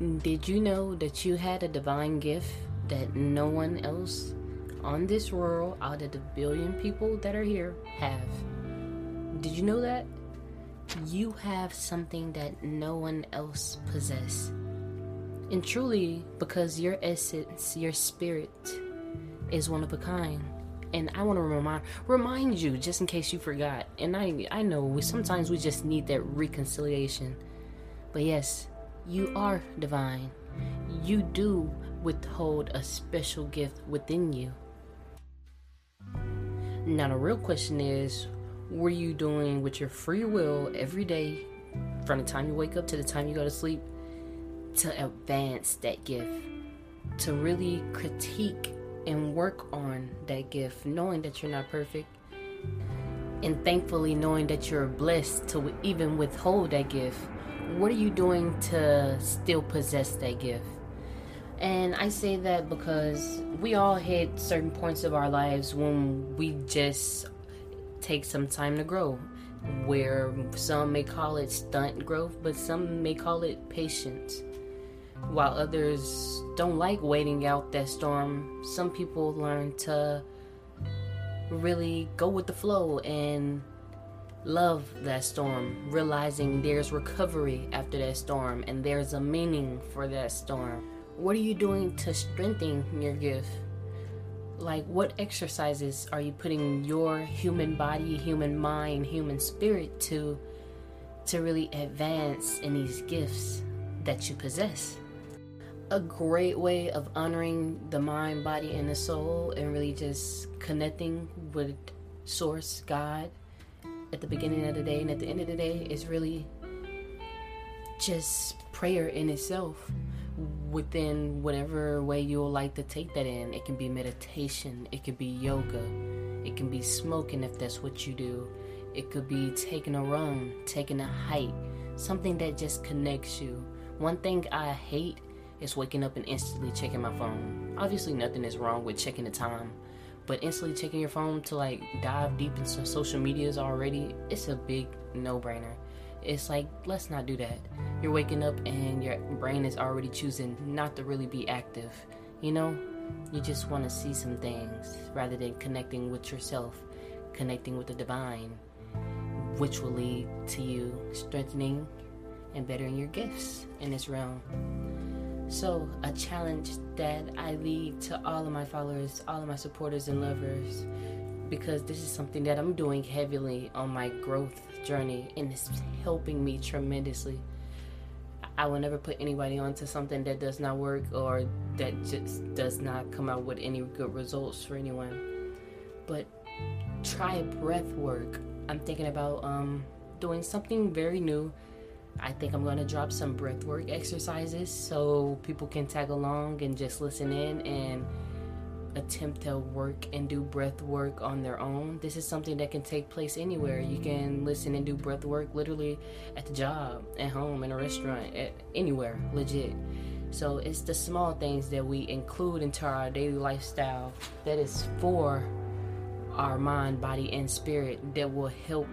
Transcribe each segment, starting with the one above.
Did you know that you had a divine gift that no one else on this world, out of the billion people that are here, have? Did you know that? You have something that no one else possess. And truly, because your essence, your spirit, is one of a kind. And I want to remind remind you, just in case you forgot. And I I know we, sometimes we just need that reconciliation. But yes, you are divine. You do withhold a special gift within you. Now, the real question is what are you doing with your free will every day from the time you wake up to the time you go to sleep to advance that gift? To really critique and work on that gift, knowing that you're not perfect, and thankfully knowing that you're blessed to even withhold that gift what are you doing to still possess that gift? And I say that because we all hit certain points of our lives when we just take some time to grow. Where some may call it stunt growth, but some may call it patience. While others don't like waiting out that storm, some people learn to really go with the flow and love that storm, realizing there's recovery after that storm and there's a meaning for that storm. What are you doing to strengthen your gift? Like, what exercises are you putting your human body, human mind, human spirit to to really advance in these gifts that you possess? A great way of honoring the mind, body, and the soul, and really just connecting with Source, God, at the beginning of the day and at the end of the day is really just prayer in itself within whatever way you'll like to take that in. It can be meditation, it could be yoga, it can be smoking if that's what you do, it could be taking a run, taking a hike, something that just connects you. One thing I hate is waking up and instantly checking my phone. Obviously, nothing is wrong with checking the time but instantly checking your phone to like dive deep into social medias already, it's a big no brainer. It's like, let's not do that. You're waking up and your brain is already choosing not to really be active. You know, you just want to see some things rather than connecting with yourself, connecting with the divine, which will lead to you strengthening and bettering your gifts in this realm. So, a challenge that I lead to all of my followers, all of my supporters and lovers, because this is something that I'm doing heavily on my growth journey and it's helping me tremendously. I will never put anybody onto something that does not work or that just does not come out with any good results for anyone. But try breath work. I'm thinking about um, doing something very new I think I'm going to drop some breathwork exercises so people can tag along and just listen in and attempt to work and do breath work on their own. This is something that can take place anywhere. You can listen and do breath work literally at the job, at home, in a restaurant, at anywhere, legit. So it's the small things that we include into our daily lifestyle that is for our mind, body, and spirit that will help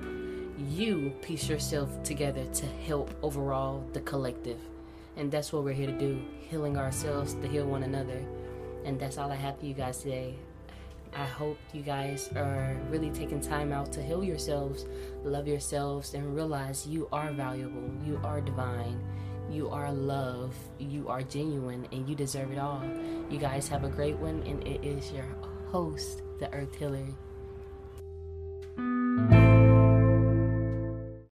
you piece yourself together to help overall the collective. And that's what we're here to do healing ourselves to heal one another. And that's all I have for you guys today. I hope you guys are really taking time out to heal yourselves, love yourselves, and realize you are valuable, you are divine, you are love, you are genuine, and you deserve it all. You guys have a great one, and it is your host, the Earth Healer.